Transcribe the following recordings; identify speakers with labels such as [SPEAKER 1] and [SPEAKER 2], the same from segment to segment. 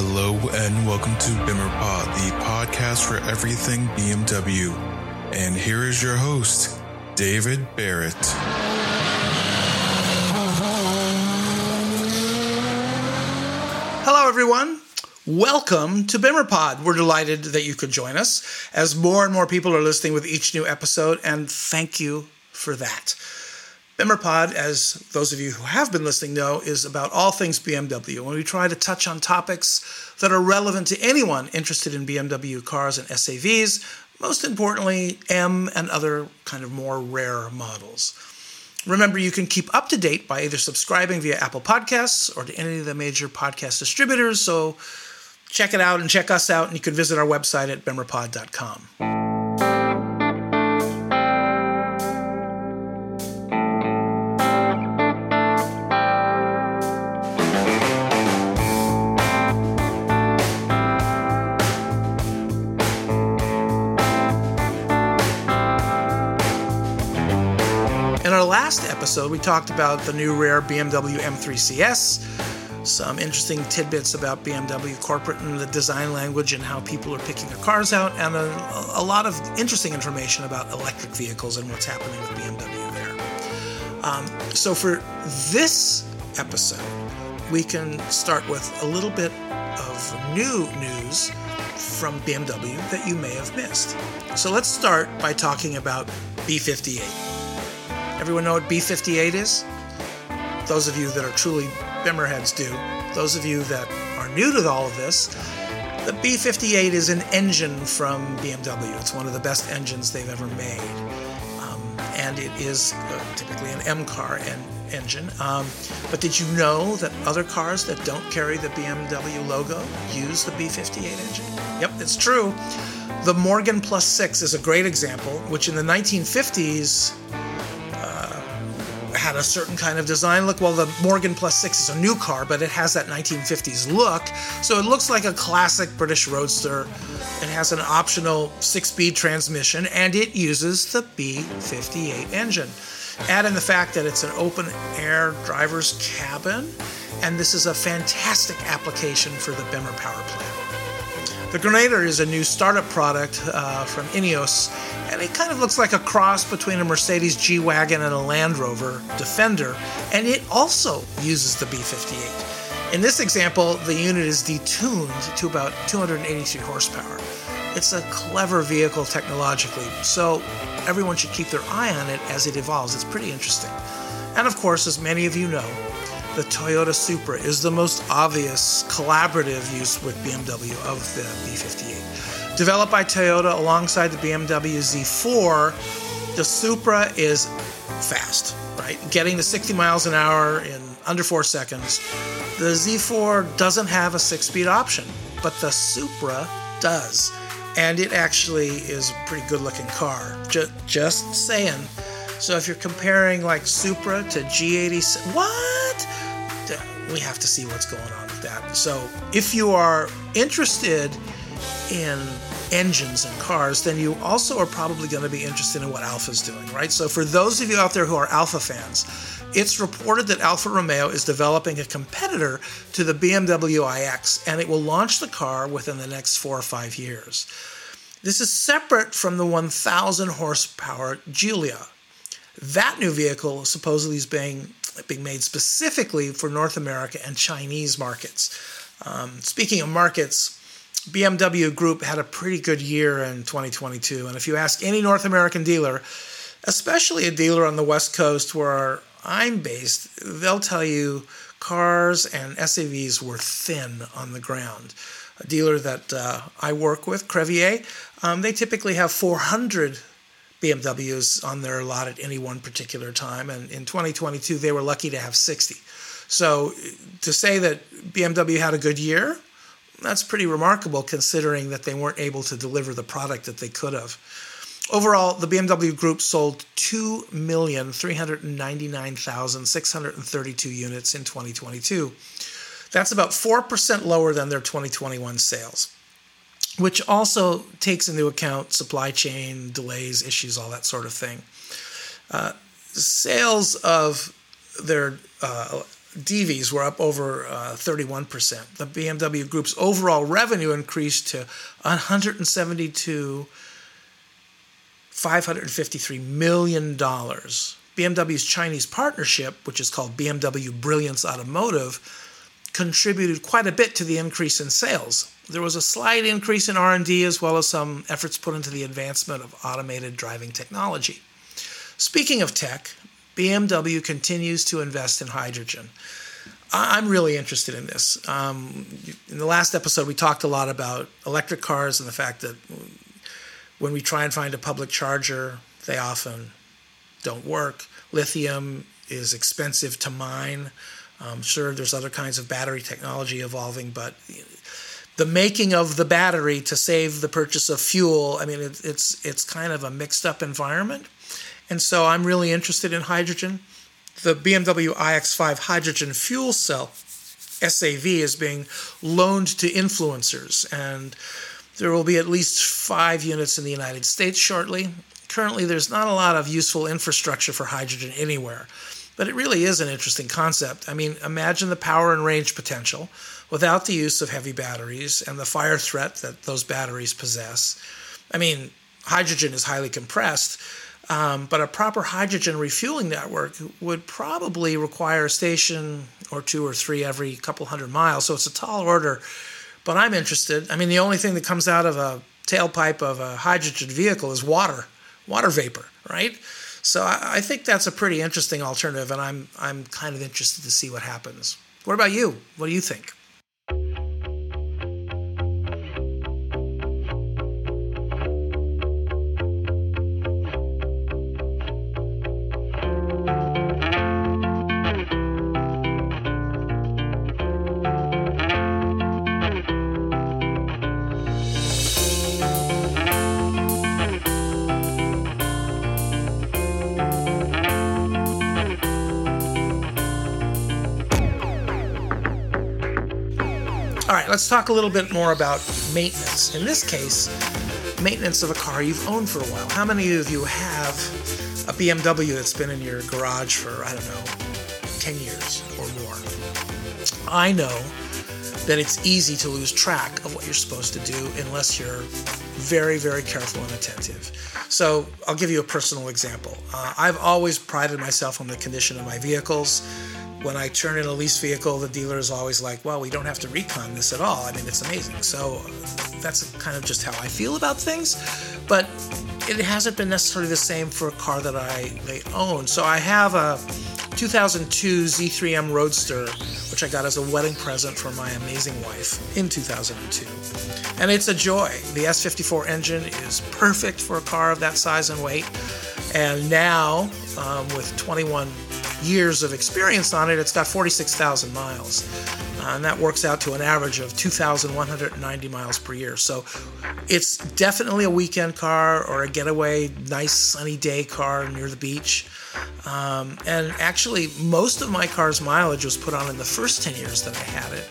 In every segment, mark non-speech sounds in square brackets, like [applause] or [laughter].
[SPEAKER 1] Hello and welcome to BimmerPod, the podcast for everything BMW. And here is your host, David Barrett.
[SPEAKER 2] Hello, everyone. Welcome to BimmerPod. We're delighted that you could join us as more and more people are listening with each new episode, and thank you for that. BimmerPod, as those of you who have been listening know, is about all things BMW, and we try to touch on topics that are relevant to anyone interested in BMW cars and SAVs, most importantly, M and other kind of more rare models. Remember, you can keep up to date by either subscribing via Apple Podcasts or to any of the major podcast distributors. So check it out and check us out, and you can visit our website at bimmerpod.com. episode, we talked about the new rare BMW M3 CS, some interesting tidbits about BMW corporate and the design language and how people are picking their cars out, and a, a lot of interesting information about electric vehicles and what's happening with BMW there. Um, so, for this episode, we can start with a little bit of new news from BMW that you may have missed. So, let's start by talking about B58. Everyone know what B 58 is? Those of you that are truly Bimmerheads do. Those of you that are new to all of this, the B 58 is an engine from BMW. It's one of the best engines they've ever made. Um, and it is uh, typically an M car en- engine. Um, but did you know that other cars that don't carry the BMW logo use the B 58 engine? Yep, it's true. The Morgan Plus 6 is a great example, which in the 1950s had a certain kind of design look. Well, the Morgan Plus 6 is a new car, but it has that 1950s look. So it looks like a classic British roadster. It has an optional six speed transmission and it uses the B58 engine. Add in the fact that it's an open air driver's cabin, and this is a fantastic application for the Bimmer power plant. The Grenadier is a new startup product uh, from Ineos, and it kind of looks like a cross between a Mercedes G Wagon and a Land Rover Defender, and it also uses the B58. In this example, the unit is detuned to about 283 horsepower. It's a clever vehicle technologically, so everyone should keep their eye on it as it evolves. It's pretty interesting. And of course, as many of you know, the Toyota Supra is the most obvious collaborative use with BMW of the B58. Developed by Toyota alongside the BMW Z4, the Supra is fast, right? Getting to 60 miles an hour in under four seconds. The Z4 doesn't have a six speed option, but the Supra does. And it actually is a pretty good looking car. Just, just saying. So if you're comparing like Supra to G80, what? We have to see what's going on with that. So, if you are interested in engines and cars, then you also are probably going to be interested in what Alfa's doing, right? So, for those of you out there who are Alfa fans, it's reported that Alfa Romeo is developing a competitor to the BMW iX, and it will launch the car within the next four or five years. This is separate from the 1,000 horsepower Giulia. That new vehicle supposedly is being being made specifically for North America and Chinese markets. Um, speaking of markets, BMW Group had a pretty good year in 2022. And if you ask any North American dealer, especially a dealer on the West Coast where I'm based, they'll tell you cars and SAVs were thin on the ground. A dealer that uh, I work with, Crevier, um, they typically have 400 BMWs on their lot at any one particular time. And in 2022, they were lucky to have 60. So to say that BMW had a good year, that's pretty remarkable considering that they weren't able to deliver the product that they could have. Overall, the BMW Group sold 2,399,632 units in 2022. That's about 4% lower than their 2021 sales which also takes into account supply chain delays, issues, all that sort of thing. Uh, sales of their uh, DVs were up over uh, 31%. The BMW Group's overall revenue increased to 172 $553 million. BMW's Chinese partnership, which is called BMW Brilliance Automotive, contributed quite a bit to the increase in sales. There was a slight increase in R&D as well as some efforts put into the advancement of automated driving technology. Speaking of tech, BMW continues to invest in hydrogen. I'm really interested in this. Um, in the last episode, we talked a lot about electric cars and the fact that when we try and find a public charger, they often don't work. Lithium is expensive to mine. Um, sure, there's other kinds of battery technology evolving, but the making of the battery to save the purchase of fuel, I mean, it, it's it's kind of a mixed up environment. And so I'm really interested in hydrogen. The BMW iX5 hydrogen fuel cell SAV is being loaned to influencers and there will be at least five units in the United States shortly. Currently, there's not a lot of useful infrastructure for hydrogen anywhere, but it really is an interesting concept. I mean, imagine the power and range potential without the use of heavy batteries and the fire threat that those batteries possess. I mean, hydrogen is highly compressed, um, but a proper hydrogen refueling network would probably require a station or two or three every couple hundred miles. So it's a tall order. But I'm interested. I mean, the only thing that comes out of a tailpipe of a hydrogen vehicle is water, water vapor, right? So I, I think that's a pretty interesting alternative, and I'm I'm kind of interested to see what happens. What about you? What do you think? Let's talk a little bit more about maintenance. In this case, maintenance of a car you've owned for a while. How many of you have a BMW that's been in your garage for, I don't know, 10 years or more? I know that it's easy to lose track of what you're supposed to do unless you're very, very careful and attentive. So, I'll give you a personal example. Uh, I've always prided myself on the condition of my vehicles when I turn in a lease vehicle, the dealer is always like, well, we don't have to recon this at all. I mean, it's amazing. So that's kind of just how I feel about things. But it hasn't been necessarily the same for a car that I they own. So I have a 2002 Z3M Roadster, which I got as a wedding present from my amazing wife in 2002. And it's a joy. The S54 engine is perfect for a car of that size and weight. And now, um, with 21 years of experience on it, it's got 46,000 miles. Uh, and that works out to an average of 2,190 miles per year. So it's definitely a weekend car or a getaway, nice sunny day car near the beach. Um, and actually, most of my car's mileage was put on in the first 10 years that I had it.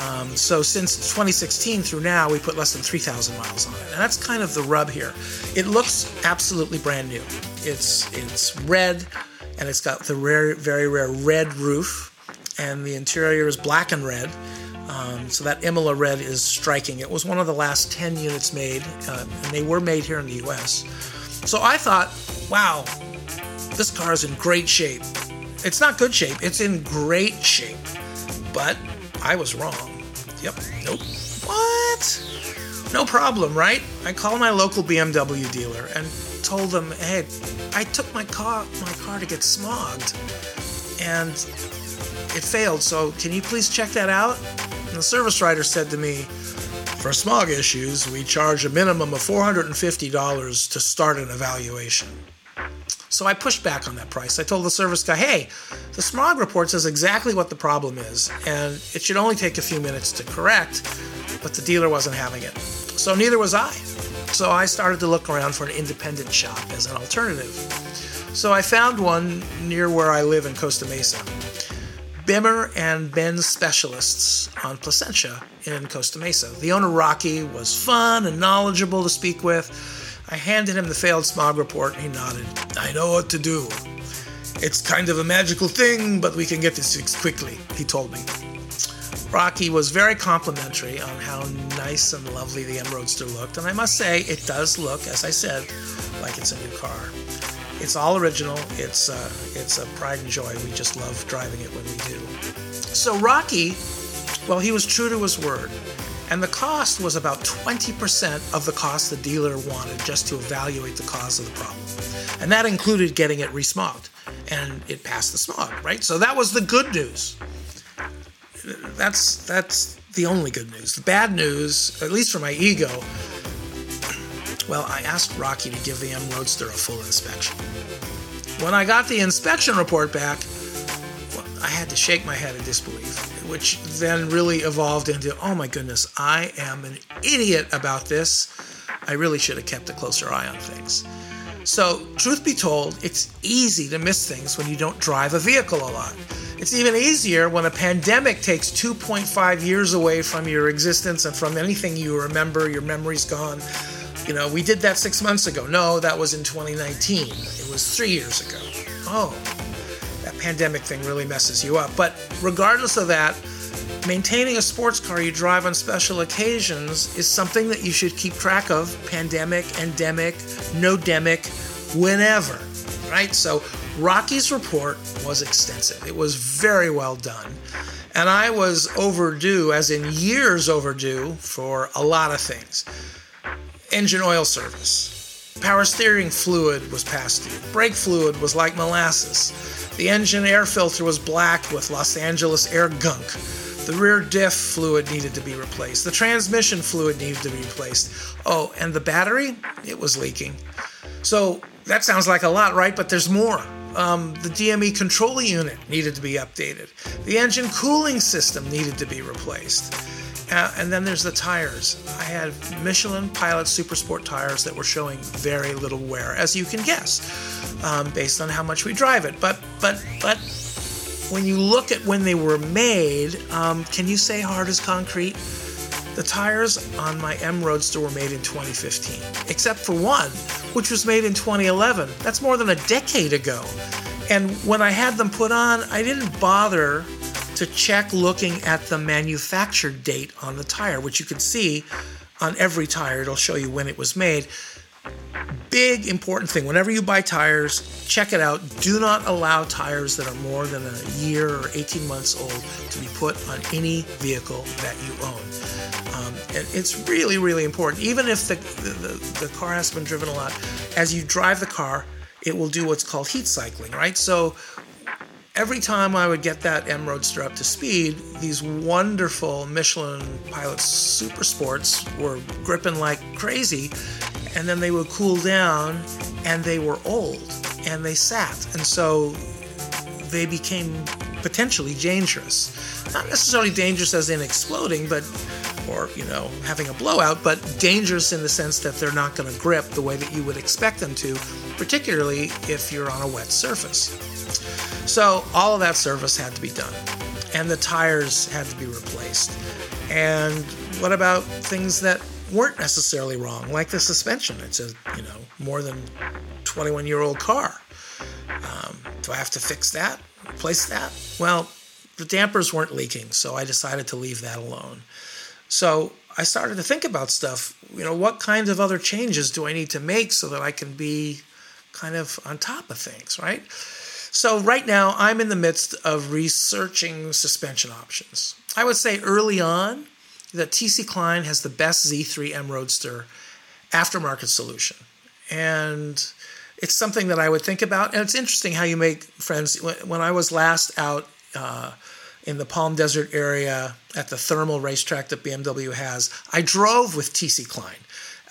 [SPEAKER 2] Um, so since 2016 through now, we put less than 3,000 miles on it, and that's kind of the rub here. It looks absolutely brand new. It's it's red and it's got the rare, very rare red roof, and the interior is black and red. Um, so that Imola red is striking. It was one of the last 10 units made, uh, and they were made here in the US. So I thought, wow, this car is in great shape. It's not good shape, it's in great shape. But I was wrong. Yep, nope. No problem, right? I called my local BMW dealer and told them, hey, I took my car my car to get smogged, and it failed. So can you please check that out? And the service writer said to me, for smog issues, we charge a minimum of $450 to start an evaluation. So I pushed back on that price. I told the service guy, hey, the smog report says exactly what the problem is, and it should only take a few minutes to correct, but the dealer wasn't having it. So neither was I. So I started to look around for an independent shop as an alternative. So I found one near where I live in Costa Mesa. Bimmer and Benz Specialists on Placentia in Costa Mesa. The owner, Rocky, was fun and knowledgeable to speak with. I handed him the failed smog report and he nodded. I know what to do. It's kind of a magical thing, but we can get this fixed quickly, he told me. Rocky was very complimentary on how nice and lovely the M Roadster looked, and I must say, it does look, as I said, like it's a new car. It's all original. It's uh, it's a pride and joy. We just love driving it when we do. So Rocky, well, he was true to his word, and the cost was about 20% of the cost the dealer wanted just to evaluate the cause of the problem, and that included getting it resmogged, and it passed the smog, right? So that was the good news that's that's the only good news. The bad news, at least for my ego, well, I asked Rocky to give the M Roadster a full inspection. When I got the inspection report back, well, I had to shake my head in disbelief, which then really evolved into, oh my goodness, I am an idiot about this. I really should have kept a closer eye on things. So, truth be told, it's easy to miss things when you don't drive a vehicle a lot. It's even easier when a pandemic takes 2.5 years away from your existence and from anything you remember, your memory's gone. You know, we did that six months ago. No, that was in 2019. It was three years ago. Oh, that pandemic thing really messes you up. But regardless of that, maintaining a sports car you drive on special occasions is something that you should keep track of pandemic, endemic, no demic, whenever, right? So Rocky's report was extensive. It was very well done. And I was overdue, as in years overdue, for a lot of things. Engine oil service. Power steering fluid was past due. Brake fluid was like molasses. The engine air filter was black with Los Angeles air gunk. The rear diff fluid needed to be replaced. The transmission fluid needed to be replaced. Oh, and the battery? It was leaking. So that sounds like a lot, right? But there's more. Um, the DME control unit needed to be updated. The engine cooling system needed to be replaced. Uh, and then there's the tires. I had Michelin Pilot Super Sport tires that were showing very little wear, as you can guess, um, based on how much we drive it. But but but when you look at when they were made, um, can you say hard as concrete? The tires on my M Roadster were made in 2015, except for one, which was made in 2011. That's more than a decade ago. And when I had them put on, I didn't bother to check looking at the manufacture date on the tire, which you can see on every tire. It'll show you when it was made. Big important thing whenever you buy tires, check it out. Do not allow tires that are more than a year or 18 months old to be put on any vehicle that you own. Um, and it's really, really important. Even if the, the, the car has been driven a lot, as you drive the car, it will do what's called heat cycling, right? So every time I would get that M Roadster up to speed, these wonderful Michelin Pilot Super Sports were gripping like crazy, and then they would cool down, and they were old, and they sat, and so they became potentially dangerous. Not necessarily dangerous as in exploding, but or you know having a blowout, but dangerous in the sense that they're not going to grip the way that you would expect them to, particularly if you're on a wet surface. So all of that service had to be done, and the tires had to be replaced. And what about things that weren't necessarily wrong, like the suspension? It's a you know more than 21 year old car. Um, do I have to fix that? Replace that? Well, the dampers weren't leaking, so I decided to leave that alone. So I started to think about stuff. You know, what kinds of other changes do I need to make so that I can be kind of on top of things, right? So right now I'm in the midst of researching suspension options. I would say early on that TC Klein has the best Z3 M Roadster aftermarket solution. And it's something that I would think about. And it's interesting how you make friends. When I was last out uh, in the Palm Desert area at the thermal racetrack that BMW has, I drove with TC Klein.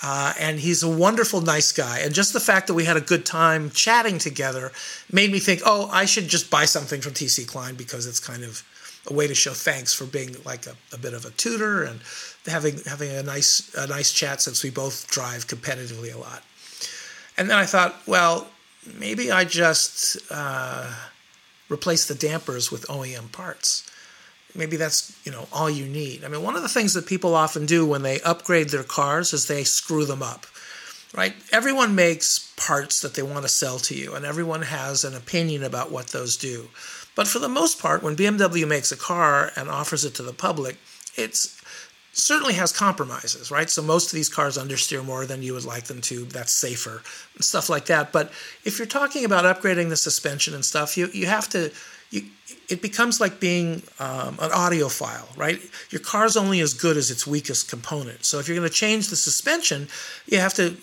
[SPEAKER 2] Uh, and he's a wonderful, nice guy. And just the fact that we had a good time chatting together made me think, oh, I should just buy something from TC Klein because it's kind of a way to show thanks for being like a, a bit of a tutor and having having a nice a nice chat since we both drive competitively a lot. And then I thought, well, maybe I just uh, replace the dampers with OEM parts. Maybe that's you know all you need. I mean, one of the things that people often do when they upgrade their cars is they screw them up. right? Everyone makes parts that they want to sell to you, and everyone has an opinion about what those do. But for the most part, when BMW makes a car and offers it to the public, it's certainly has compromises, right? So most of these cars understeer more than you would like them to. That's safer, stuff like that. But if you're talking about upgrading the suspension and stuff, you you have to you, it becomes like being um, an audiophile, right? Your car's only as good as its weakest component. So if you're going to change the suspension, you have to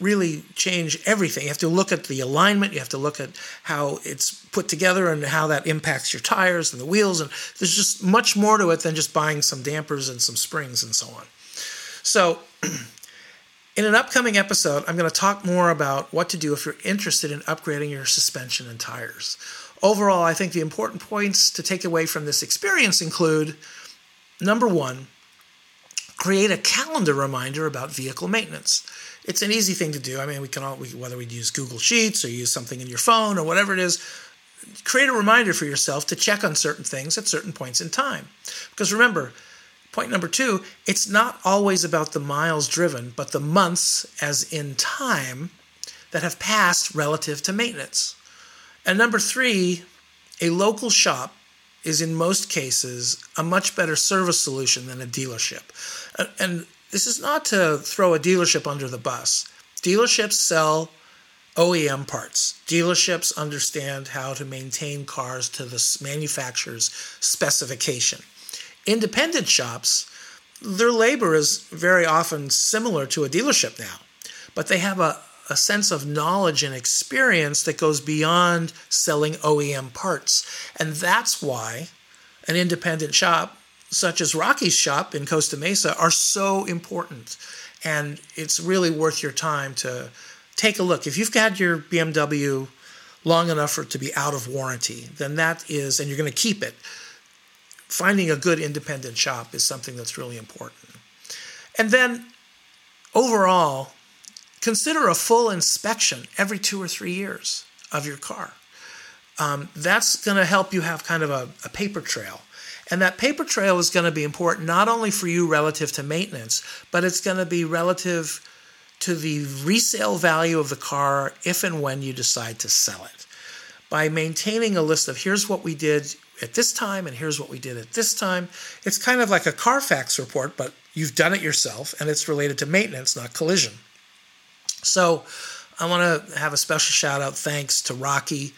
[SPEAKER 2] really change everything. You have to look at the alignment, you have to look at how it's put together and how that impacts your tires and the wheels. And there's just much more to it than just buying some dampers and some springs and so on. So, [clears throat] in an upcoming episode, I'm going to talk more about what to do if you're interested in upgrading your suspension and tires. Overall, I think the important points to take away from this experience include number one, create a calendar reminder about vehicle maintenance. It's an easy thing to do. I mean, we can all, whether we use Google Sheets or use something in your phone or whatever it is, create a reminder for yourself to check on certain things at certain points in time. Because remember, point number two, it's not always about the miles driven, but the months, as in time, that have passed relative to maintenance. And number three, a local shop is in most cases a much better service solution than a dealership. And this is not to throw a dealership under the bus. Dealerships sell OEM parts. Dealerships understand how to maintain cars to the manufacturer's specification. Independent shops, their labor is very often similar to a dealership now, but they have a, a sense of knowledge and experience that goes beyond selling OEM parts. And that's why an independent shop, such as Rocky's shop in Costa Mesa, are so important. And it's really worth your time to take a look. If you've had your BMW long enough for it to be out of warranty, then that is, and you're going to keep it, finding a good independent shop is something that's really important. And then overall, Consider a full inspection every two or three years of your car. Um, that's going to help you have kind of a, a paper trail. And that paper trail is going to be important not only for you relative to maintenance, but it's going to be relative to the resale value of the car if and when you decide to sell it. By maintaining a list of here's what we did at this time and here's what we did at this time, it's kind of like a Carfax report, but you've done it yourself and it's related to maintenance, not collision. So I want to have a special shout out thanks to Rocky.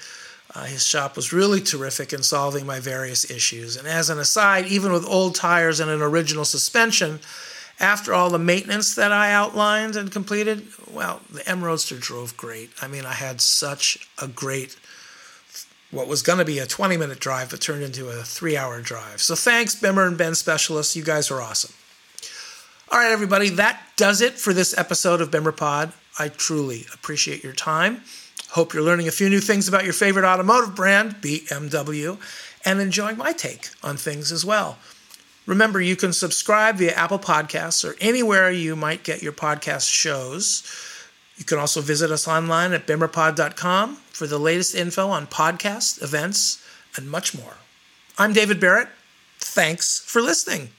[SPEAKER 2] Uh, his shop was really terrific in solving my various issues. And as an aside, even with old tires and an original suspension, after all the maintenance that I outlined and completed, well, the M Roadster drove great. I mean, I had such a great, what was going to be a 20 minute drive, but turned into a three hour drive. So thanks, Bimmer and Benz Specialists. You guys are awesome. All right, everybody, that does it for this episode of Bimmer Pod. I truly appreciate your time. Hope you're learning a few new things about your favorite automotive brand, BMW, and enjoying my take on things as well. Remember, you can subscribe via Apple Podcasts or anywhere you might get your podcast shows. You can also visit us online at bimmerpod.com for the latest info on podcasts, events, and much more. I'm David Barrett. Thanks for listening.